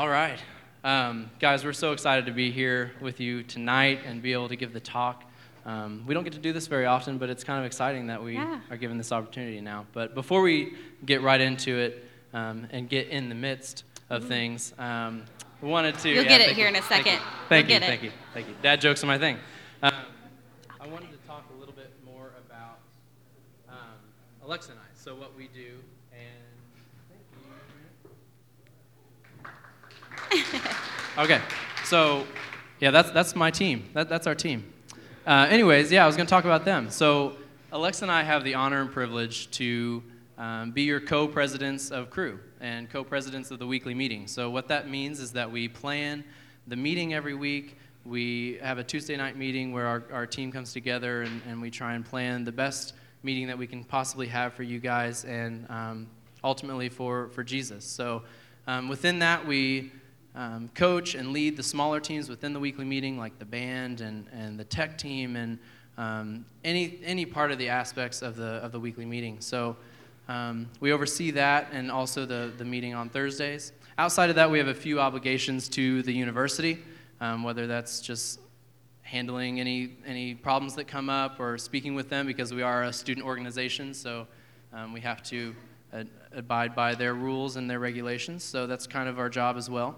All right. Um, guys, we're so excited to be here with you tonight and be able to give the talk. Um, we don't get to do this very often, but it's kind of exciting that we Yeah. are given this opportunity now. But before we get right into it um, and get in the midst of things, um, we wanted to. You'll yeah, get it here you, in a second. Thank You'll you, thank you, thank you. Dad jokes are my thing. Um, I wanted to talk a little bit more about um, Alexa and I. So what we do, and thank you. Okay, so yeah, that's that's my team. That, that's our team. Uh, anyways, yeah, I was going to talk about them. So Alexa and I have the honor and privilege to um, be your co-presidents of Cru and co-presidents of the weekly meeting. So what that means is that we plan the meeting every week. We have a Tuesday night meeting where our, our team comes together and, and we try and plan the best meeting that we can possibly have for you guys and um, ultimately for, for Jesus. So um, within that, we um, coach and lead the smaller teams within the weekly meeting, like the band and, and the tech team and um, any, any part of the aspects of the, of the weekly meeting. So um, we oversee that and also the, the meeting on Thursdays. Outside of that, we have a few obligations to the university, um, whether that's just handling any, any problems that come up or speaking with them because we are a student organization, so um, we have to uh, abide by their rules and their regulations. So that's kind of our job as well.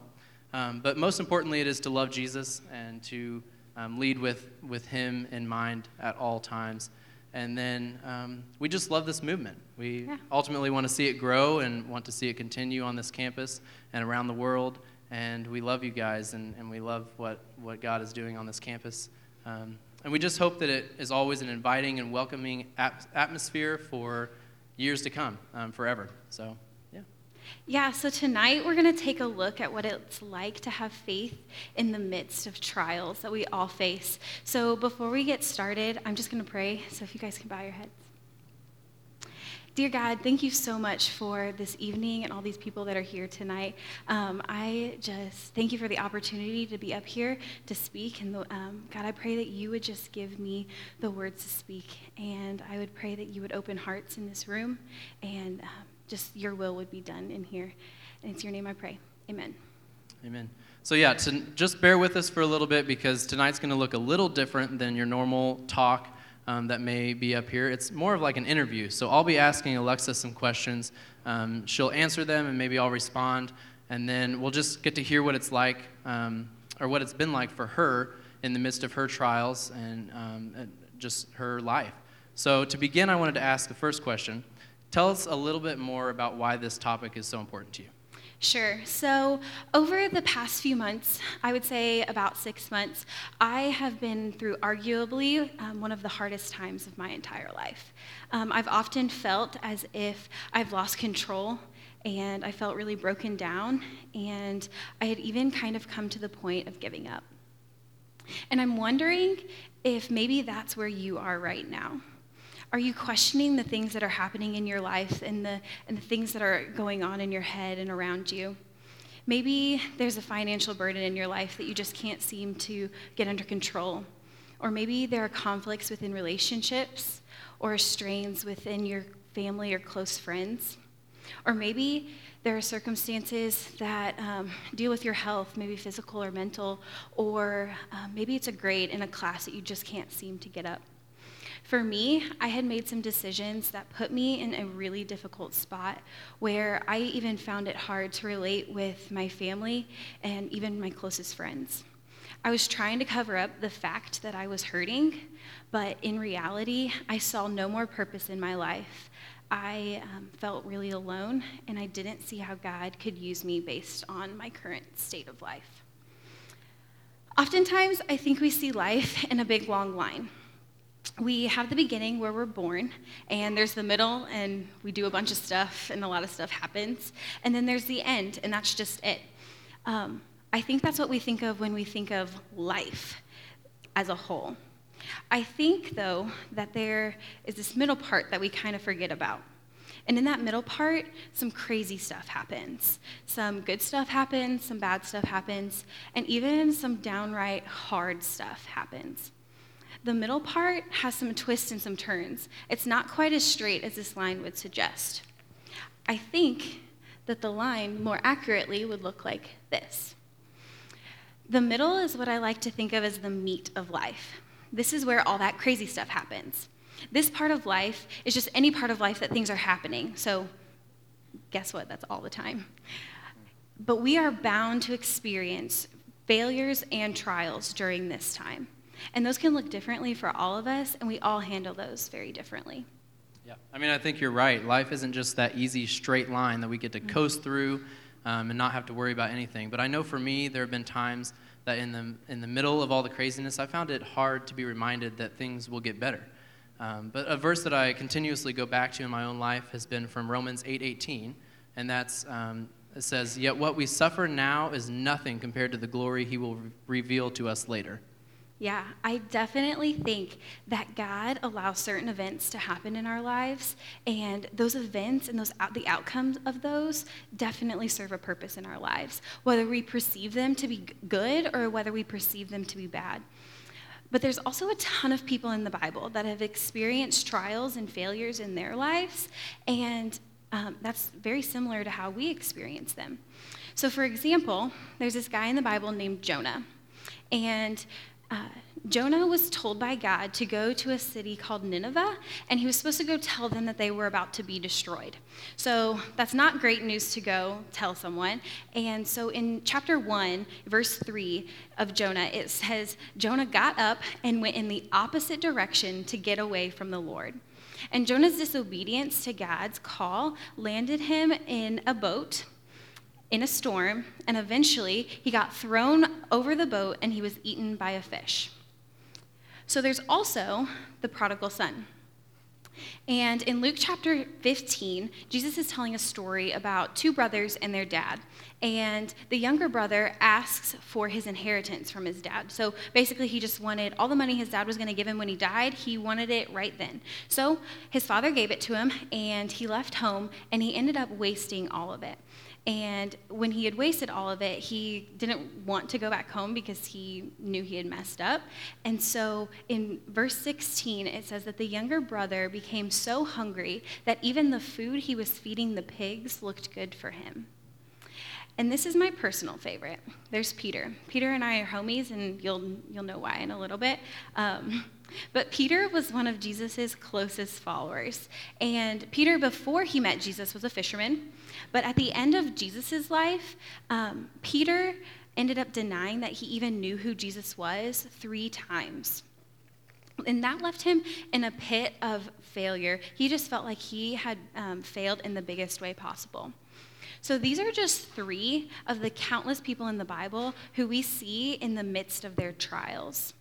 Um, but most importantly, it is to love Jesus and to um, lead with, with Him in mind at all times. And then um, we just love this movement. We Yeah. ultimately want to see it grow and want to see it continue on this campus and around the world. And we love you guys and, and we love what, what God is doing on this campus. Um, and we just hope that it is always an inviting and welcoming at- atmosphere for years to come, um, forever. So, yeah. So tonight we're going to take a look at what it's like to have faith in the midst of trials that we all face. So before we get started, I'm just going to pray. So if you guys can bow your heads. Dear God, thank you so much for this evening and all these people that are here tonight. Um, I just thank you for the opportunity to be up here to speak. And the, um, God, I pray that you would just give me the words to speak. And I would pray that you would open hearts in this room and um, just your will would be done in here. And it's your name I pray. Amen. Amen. So, yeah, to, just bear with us for a little bit because tonight's going to look a little different than your normal talk um, that may be up here. It's more of like an interview. So, I'll be asking Alexa some questions. Um, she'll answer them and maybe I'll respond. And then we'll just get to hear what it's like um, or what it's been like for her in the midst of her trials and, um, and just her life. So, to begin, I wanted to ask the first question Tell us a little bit more about why this topic is so important to you. Sure. So, over the past few months, I would say about six months, I have been through arguably um, one of the hardest times of my entire life. Um, I've often felt as if I've lost control and I felt really broken down, and I had even kind of come to the point of giving up. And I'm wondering if maybe that's where you are right now. Are you questioning the things that are happening in your life and the, and the things that are going on in your head and around you? Maybe there's a financial burden in your life that you just can't seem to get under control. Or maybe there are conflicts within relationships or strains within your family or close friends. Or maybe there are circumstances that um, deal with your health, maybe physical or mental, or um, maybe it's a grade in a class that you just can't seem to get up. For me, I had made some decisions that put me in a really difficult spot where I even found it hard to relate with my family and even my closest friends. I was trying to cover up the fact that I was hurting, but in reality, I saw no more purpose in my life. I um, felt really alone, and I didn't see how God could use me based on my current state of life. Oftentimes, I think we see life in a big long line we have the beginning where we're born, and there's the middle, and we do a bunch of stuff, and a lot of stuff happens. And then there's the end, and that's just it. Um, I think that's what we think of when we think of life as a whole. I think, though, that there is this middle part that we kind of forget about. And in that middle part, some crazy stuff happens. Some good stuff happens, some bad stuff happens, and even some downright hard stuff happens. The middle part has some twists and some turns. It's not quite as straight as this line would suggest. I think that the line more accurately would look like this. The middle is what I like to think of as the meat of life. This is where all that crazy stuff happens. This part of life is just any part of life that things are happening. So, guess what? That's all the time. But we are bound to experience failures and trials during this time. And those can look differently for all of us, and we all handle those very differently. Yeah, I mean, I think you're right. Life isn't just that easy straight line that we get to mm-hmm. coast through um, and not have to worry about anything. But I know for me, there have been times that in the, in the middle of all the craziness, I found it hard to be reminded that things will get better. Um, but a verse that I continuously go back to in my own life has been from Romans 8:18, and that's um, it says, "Yet what we suffer now is nothing compared to the glory He will re- reveal to us later." Yeah, I definitely think that God allows certain events to happen in our lives, and those events and those the outcomes of those definitely serve a purpose in our lives, whether we perceive them to be good or whether we perceive them to be bad. But there's also a ton of people in the Bible that have experienced trials and failures in their lives, and um, that's very similar to how we experience them. So, for example, there's this guy in the Bible named Jonah, and uh, Jonah was told by God to go to a city called Nineveh, and he was supposed to go tell them that they were about to be destroyed. So that's not great news to go tell someone. And so in chapter 1, verse 3 of Jonah, it says, Jonah got up and went in the opposite direction to get away from the Lord. And Jonah's disobedience to God's call landed him in a boat in a storm, and eventually he got thrown over the boat and he was eaten by a fish. So there's also the prodigal son. And in Luke chapter 15, Jesus is telling a story about two brothers and their dad. And the younger brother asks for his inheritance from his dad. So basically, he just wanted all the money his dad was going to give him when he died, he wanted it right then. So his father gave it to him, and he left home, and he ended up wasting all of it. And when he had wasted all of it, he didn't want to go back home because he knew he had messed up. And so in verse 16, it says that the younger brother became so hungry that even the food he was feeding the pigs looked good for him. And this is my personal favorite. There's Peter. Peter and I are homies, and you'll, you'll know why in a little bit. Um, but Peter was one of Jesus' closest followers. And Peter, before he met Jesus, was a fisherman. But at the end of Jesus' life, um, Peter ended up denying that he even knew who Jesus was three times. And that left him in a pit of failure. He just felt like he had um, failed in the biggest way possible. So these are just three of the countless people in the Bible who we see in the midst of their trials.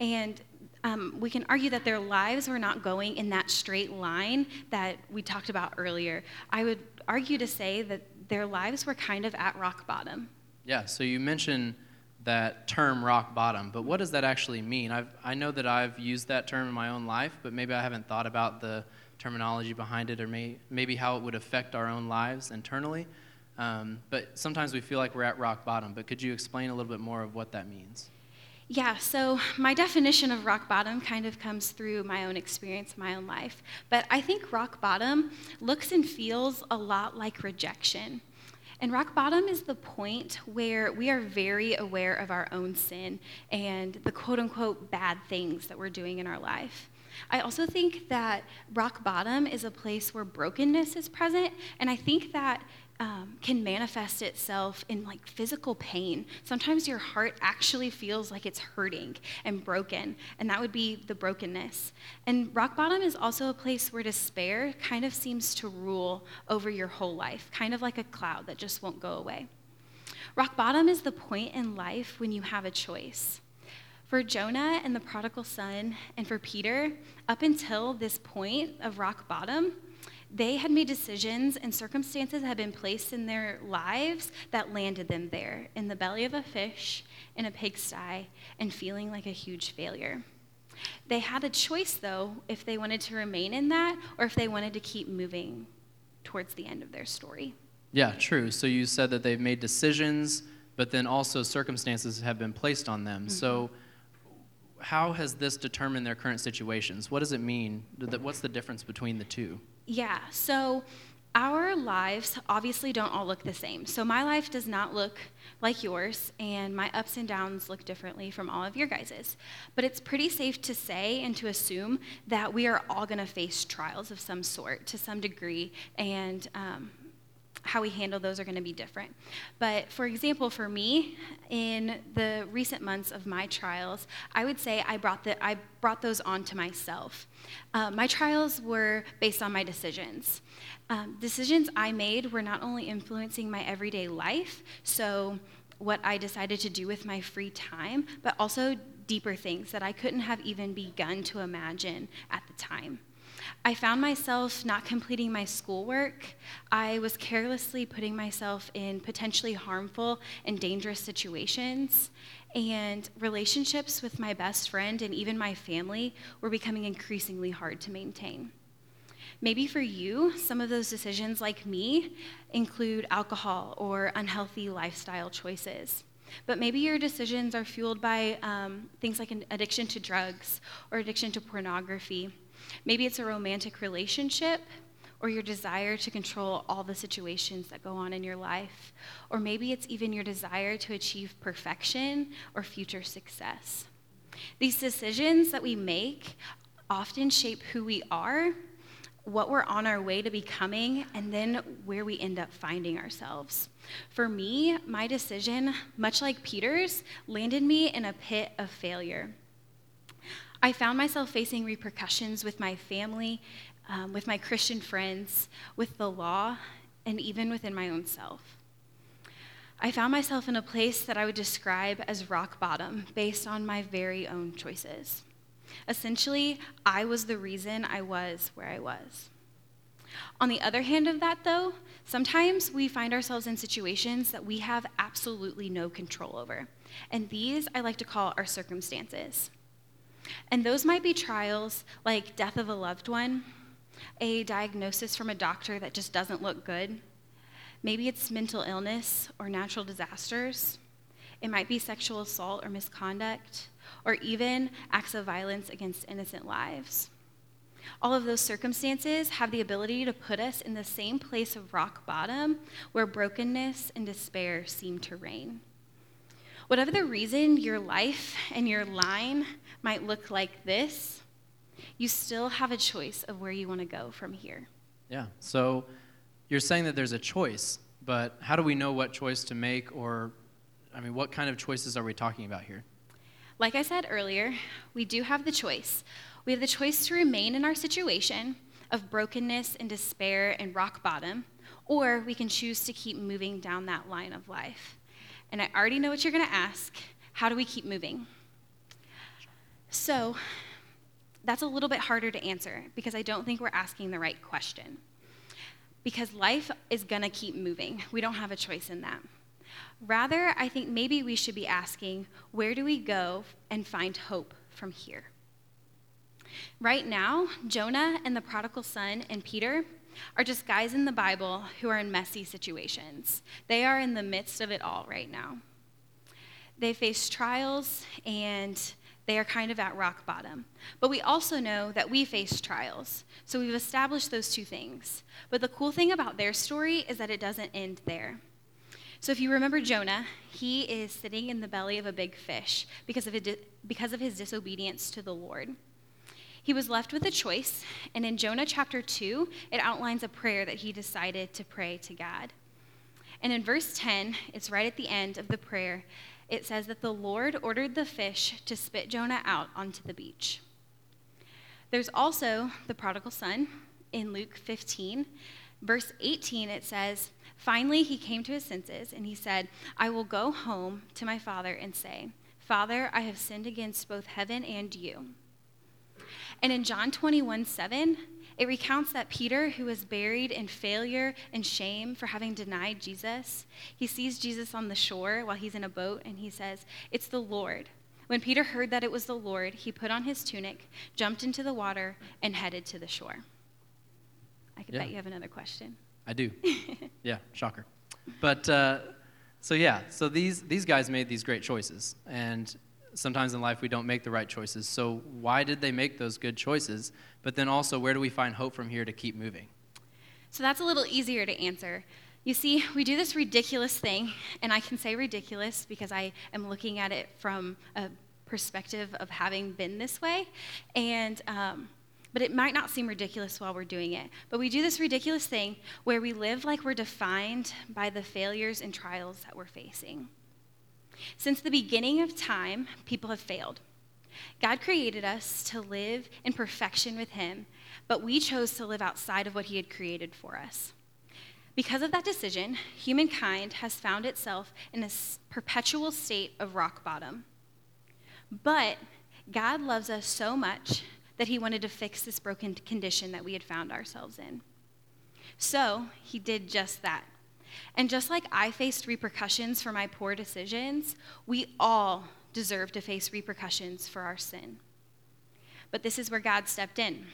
And um, we can argue that their lives were not going in that straight line that we talked about earlier. I would argue to say that their lives were kind of at rock bottom. Yeah, so you mentioned that term rock bottom, but what does that actually mean? I've, I know that I've used that term in my own life, but maybe I haven't thought about the terminology behind it or may, maybe how it would affect our own lives internally. Um, but sometimes we feel like we're at rock bottom, but could you explain a little bit more of what that means? Yeah, so my definition of rock bottom kind of comes through my own experience, my own life. But I think rock bottom looks and feels a lot like rejection. And rock bottom is the point where we are very aware of our own sin and the quote unquote bad things that we're doing in our life. I also think that rock bottom is a place where brokenness is present, and I think that um, can manifest itself in like physical pain. Sometimes your heart actually feels like it's hurting and broken, and that would be the brokenness. And rock bottom is also a place where despair kind of seems to rule over your whole life, kind of like a cloud that just won't go away. Rock bottom is the point in life when you have a choice. For Jonah and the prodigal son, and for Peter, up until this point of rock bottom, they had made decisions and circumstances had been placed in their lives that landed them there in the belly of a fish, in a pigsty, and feeling like a huge failure. They had a choice, though, if they wanted to remain in that or if they wanted to keep moving towards the end of their story. Yeah, true. So you said that they've made decisions, but then also circumstances have been placed on them. Mm-hmm. So how has this determined their current situations? What does it mean? What's the difference between the two? Yeah, so Our lives obviously don't all look the same. So, my life does not look like yours, and my ups and downs look differently from all of your guys's. But it's pretty safe to say and to assume that we are all going to face trials of some sort to some degree, and um, how we handle those are going to be different. But for example, for me, in the recent months of my trials, I would say I brought, the, I brought those onto myself. Uh, my trials were based on my decisions. Um, decisions I made were not only influencing my everyday life, so what I decided to do with my free time, but also deeper things that I couldn't have even begun to imagine at the time. I found myself not completing my schoolwork. I was carelessly putting myself in potentially harmful and dangerous situations. And relationships with my best friend and even my family were becoming increasingly hard to maintain. Maybe for you, some of those decisions, like me, include alcohol or unhealthy lifestyle choices. But maybe your decisions are fueled by um, things like an addiction to drugs or addiction to pornography Maybe it's a romantic relationship or your desire to control all the situations that go on in your life. Or maybe it's even your desire to achieve perfection or future success. These decisions that we make often shape who we are, what we're on our way to becoming, and then where we end up finding ourselves. For me, my decision, much like Peter's, landed me in a pit of failure. I found myself facing repercussions with my family, um, with my Christian friends, with the law, and even within my own self. I found myself in a place that I would describe as rock bottom based on my very own choices. Essentially, I was the reason I was where I was. On the other hand of that, though, sometimes we find ourselves in situations that we have absolutely no control over. And these I like to call our circumstances. And those might be trials like death of a loved one, a diagnosis from a doctor that just doesn't look good. Maybe it's mental illness or natural disasters. It might be sexual assault or misconduct, or even acts of violence against innocent lives. All of those circumstances have the ability to put us in the same place of rock bottom where brokenness and despair seem to reign. Whatever the reason your life and your line might look like this, you still have a choice of where you want to go from here. Yeah. So you're saying that there's a choice, but how do we know what choice to make or I mean what kind of choices are we talking about here? Like I said earlier, we do have the choice. We have the choice to remain in our situation of brokenness and despair and rock bottom, or we can choose to keep moving down that line of life. And I already know what you're going to ask. How do we keep moving? So that's a little bit harder to answer because I don't think we're asking the right question. Because life is going to keep moving. We don't have a choice in that. Rather, I think maybe we should be asking where do we go and find hope from here? Right now, Jonah and the prodigal son and Peter are just guys in the Bible who are in messy situations. They are in the midst of it all right now. They face trials and they are kind of at rock bottom. But we also know that we face trials. So we've established those two things. But the cool thing about their story is that it doesn't end there. So if you remember Jonah, he is sitting in the belly of a big fish because of, because of his disobedience to the Lord. He was left with a choice, and in Jonah chapter 2, it outlines a prayer that he decided to pray to God. And in verse 10, it's right at the end of the prayer, it says that the Lord ordered the fish to spit Jonah out onto the beach. There's also the prodigal son in Luke 15. Verse 18, it says, Finally, he came to his senses and he said, I will go home to my father and say, Father, I have sinned against both heaven and you. And in John 21 7, it recounts that Peter, who was buried in failure and shame for having denied Jesus, he sees Jesus on the shore while he's in a boat and he says, It's the Lord. When Peter heard that it was the Lord, he put on his tunic, jumped into the water, and headed to the shore. I could yeah. bet you have another question. I do. yeah, shocker. But uh, so, yeah, so these, these guys made these great choices. And sometimes in life we don't make the right choices. So, why did they make those good choices? But then also, where do we find hope from here to keep moving? So that's a little easier to answer. You see, we do this ridiculous thing, and I can say ridiculous because I am looking at it from a perspective of having been this way. And, um, but it might not seem ridiculous while we're doing it. But we do this ridiculous thing where we live like we're defined by the failures and trials that we're facing. Since the beginning of time, people have failed. God created us to live in perfection with Him, but we chose to live outside of what He had created for us. Because of that decision, humankind has found itself in a perpetual state of rock bottom. But God loves us so much that He wanted to fix this broken condition that we had found ourselves in. So He did just that. And just like I faced repercussions for my poor decisions, we all deserve to face repercussions for our sin. But this is where God stepped in.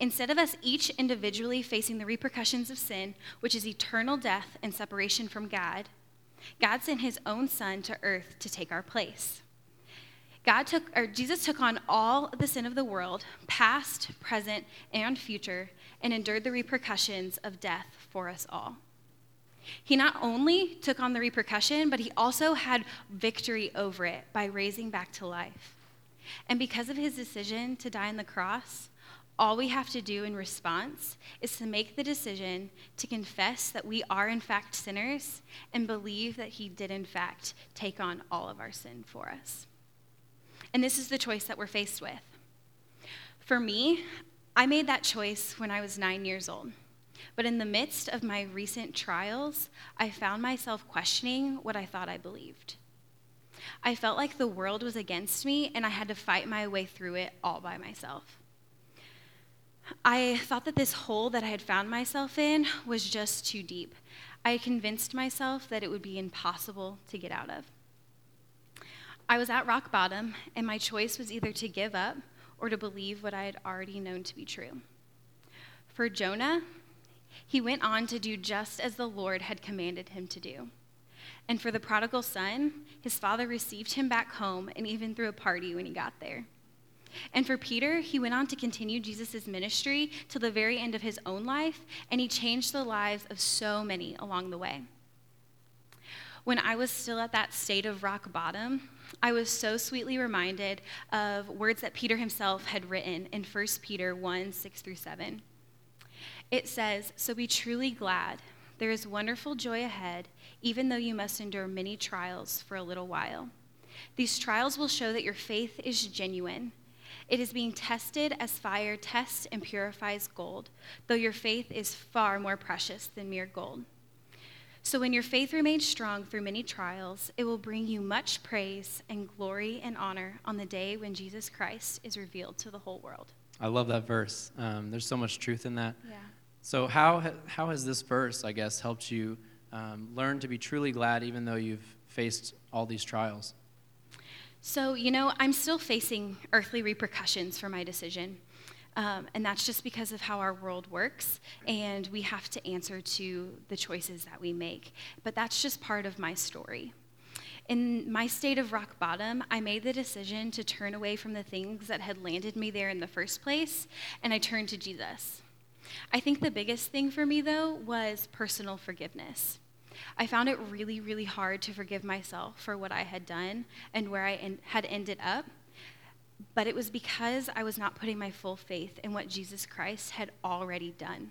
Instead of us each individually facing the repercussions of sin, which is eternal death and separation from God, God sent his own son to earth to take our place. God took or Jesus took on all the sin of the world, past, present, and future, and endured the repercussions of death for us all. He not only took on the repercussion, but he also had victory over it by raising back to life. And because of his decision to die on the cross, all we have to do in response is to make the decision to confess that we are, in fact, sinners and believe that he did, in fact, take on all of our sin for us. And this is the choice that we're faced with. For me, I made that choice when I was nine years old. But in the midst of my recent trials, I found myself questioning what I thought I believed. I felt like the world was against me and I had to fight my way through it all by myself. I thought that this hole that I had found myself in was just too deep. I convinced myself that it would be impossible to get out of. I was at rock bottom, and my choice was either to give up or to believe what I had already known to be true. For Jonah, he went on to do just as the Lord had commanded him to do. And for the prodigal son, his father received him back home and even threw a party when he got there. And for Peter, he went on to continue Jesus' ministry till the very end of his own life, and he changed the lives of so many along the way. When I was still at that state of rock bottom, I was so sweetly reminded of words that Peter himself had written in 1 Peter 1 6 through 7. It says, So be truly glad. There is wonderful joy ahead, even though you must endure many trials for a little while. These trials will show that your faith is genuine. It is being tested as fire tests and purifies gold, though your faith is far more precious than mere gold. So when your faith remains strong through many trials, it will bring you much praise and glory and honor on the day when Jesus Christ is revealed to the whole world. I love that verse. Um, there's so much truth in that. Yeah. So, how, how has this verse, I guess, helped you um, learn to be truly glad even though you've faced all these trials? So, you know, I'm still facing earthly repercussions for my decision. Um, and that's just because of how our world works, and we have to answer to the choices that we make. But that's just part of my story. In my state of rock bottom, I made the decision to turn away from the things that had landed me there in the first place, and I turned to Jesus. I think the biggest thing for me, though, was personal forgiveness. I found it really, really hard to forgive myself for what I had done and where I en- had ended up. But it was because I was not putting my full faith in what Jesus Christ had already done.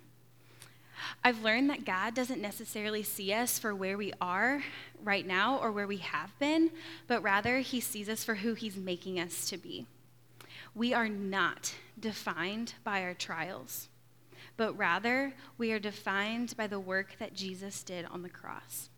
I've learned that God doesn't necessarily see us for where we are right now or where we have been, but rather He sees us for who He's making us to be. We are not defined by our trials but rather we are defined by the work that Jesus did on the cross.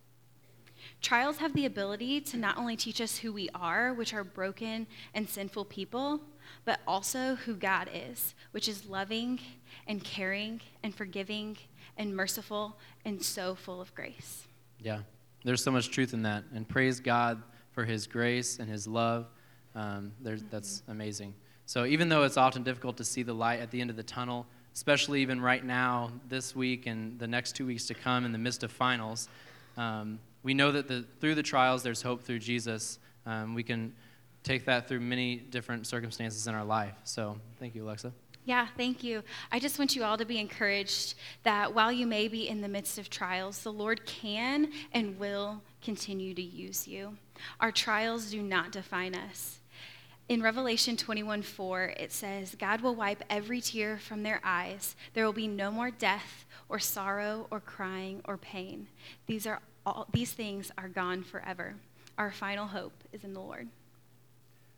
Trials have the ability to not only teach us who we are, which are broken and sinful people, but also who God is, which is loving and caring and forgiving and merciful and so full of grace. Yeah, there's so much truth in that. And praise God for his grace and his love. Um, mm-hmm. That's amazing. So, even though it's often difficult to see the light at the end of the tunnel, especially even right now, this week and the next two weeks to come in the midst of finals. Um, we know that the, through the trials, there's hope through Jesus. Um, we can take that through many different circumstances in our life. So thank you, Alexa. Yeah, thank you. I just want you all to be encouraged that while you may be in the midst of trials, the Lord can and will continue to use you. Our trials do not define us. In Revelation 21 4, it says, God will wipe every tear from their eyes. There will be no more death or sorrow or crying or pain. These, are all, these things are gone forever. Our final hope is in the Lord.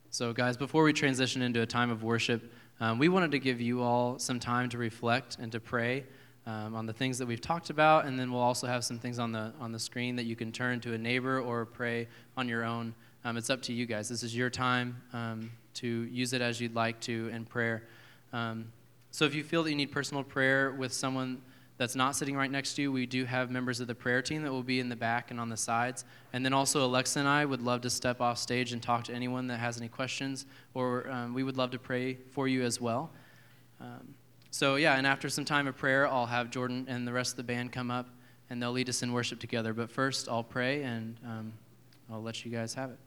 So, guys, before we transition into a time of worship, um, we wanted to give you all some time to reflect and to pray um, on the things that we've talked about, and then we'll also have some things on the on the screen that you can turn to a neighbor or pray on your own. Um, it's up to you guys. This is your time um, to use it as you'd like to in prayer. Um, so, if you feel that you need personal prayer with someone that's not sitting right next to you, we do have members of the prayer team that will be in the back and on the sides. And then also, Alexa and I would love to step off stage and talk to anyone that has any questions, or um, we would love to pray for you as well. Um, so, yeah, and after some time of prayer, I'll have Jordan and the rest of the band come up and they'll lead us in worship together. But first, I'll pray and um, I'll let you guys have it.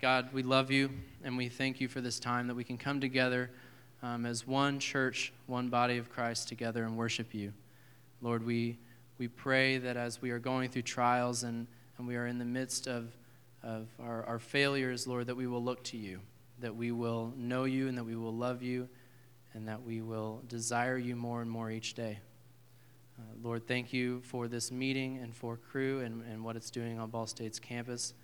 God, we love you and we thank you for this time that we can come together um, as one church, one body of Christ together and worship you. Lord, we, we pray that as we are going through trials and, and we are in the midst of, of our, our failures, Lord, that we will look to you, that we will know you and that we will love you, and that we will desire you more and more each day. Uh, Lord, thank you for this meeting and for Cru and, and what it's doing on Ball State's campus.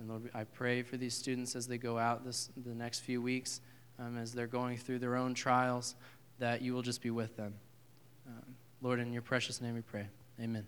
And Lord, I pray for these students as they go out this, the next few weeks um, as they're going through their own trials, that you will just be with them. Um, Lord, in your precious name we pray. Amen.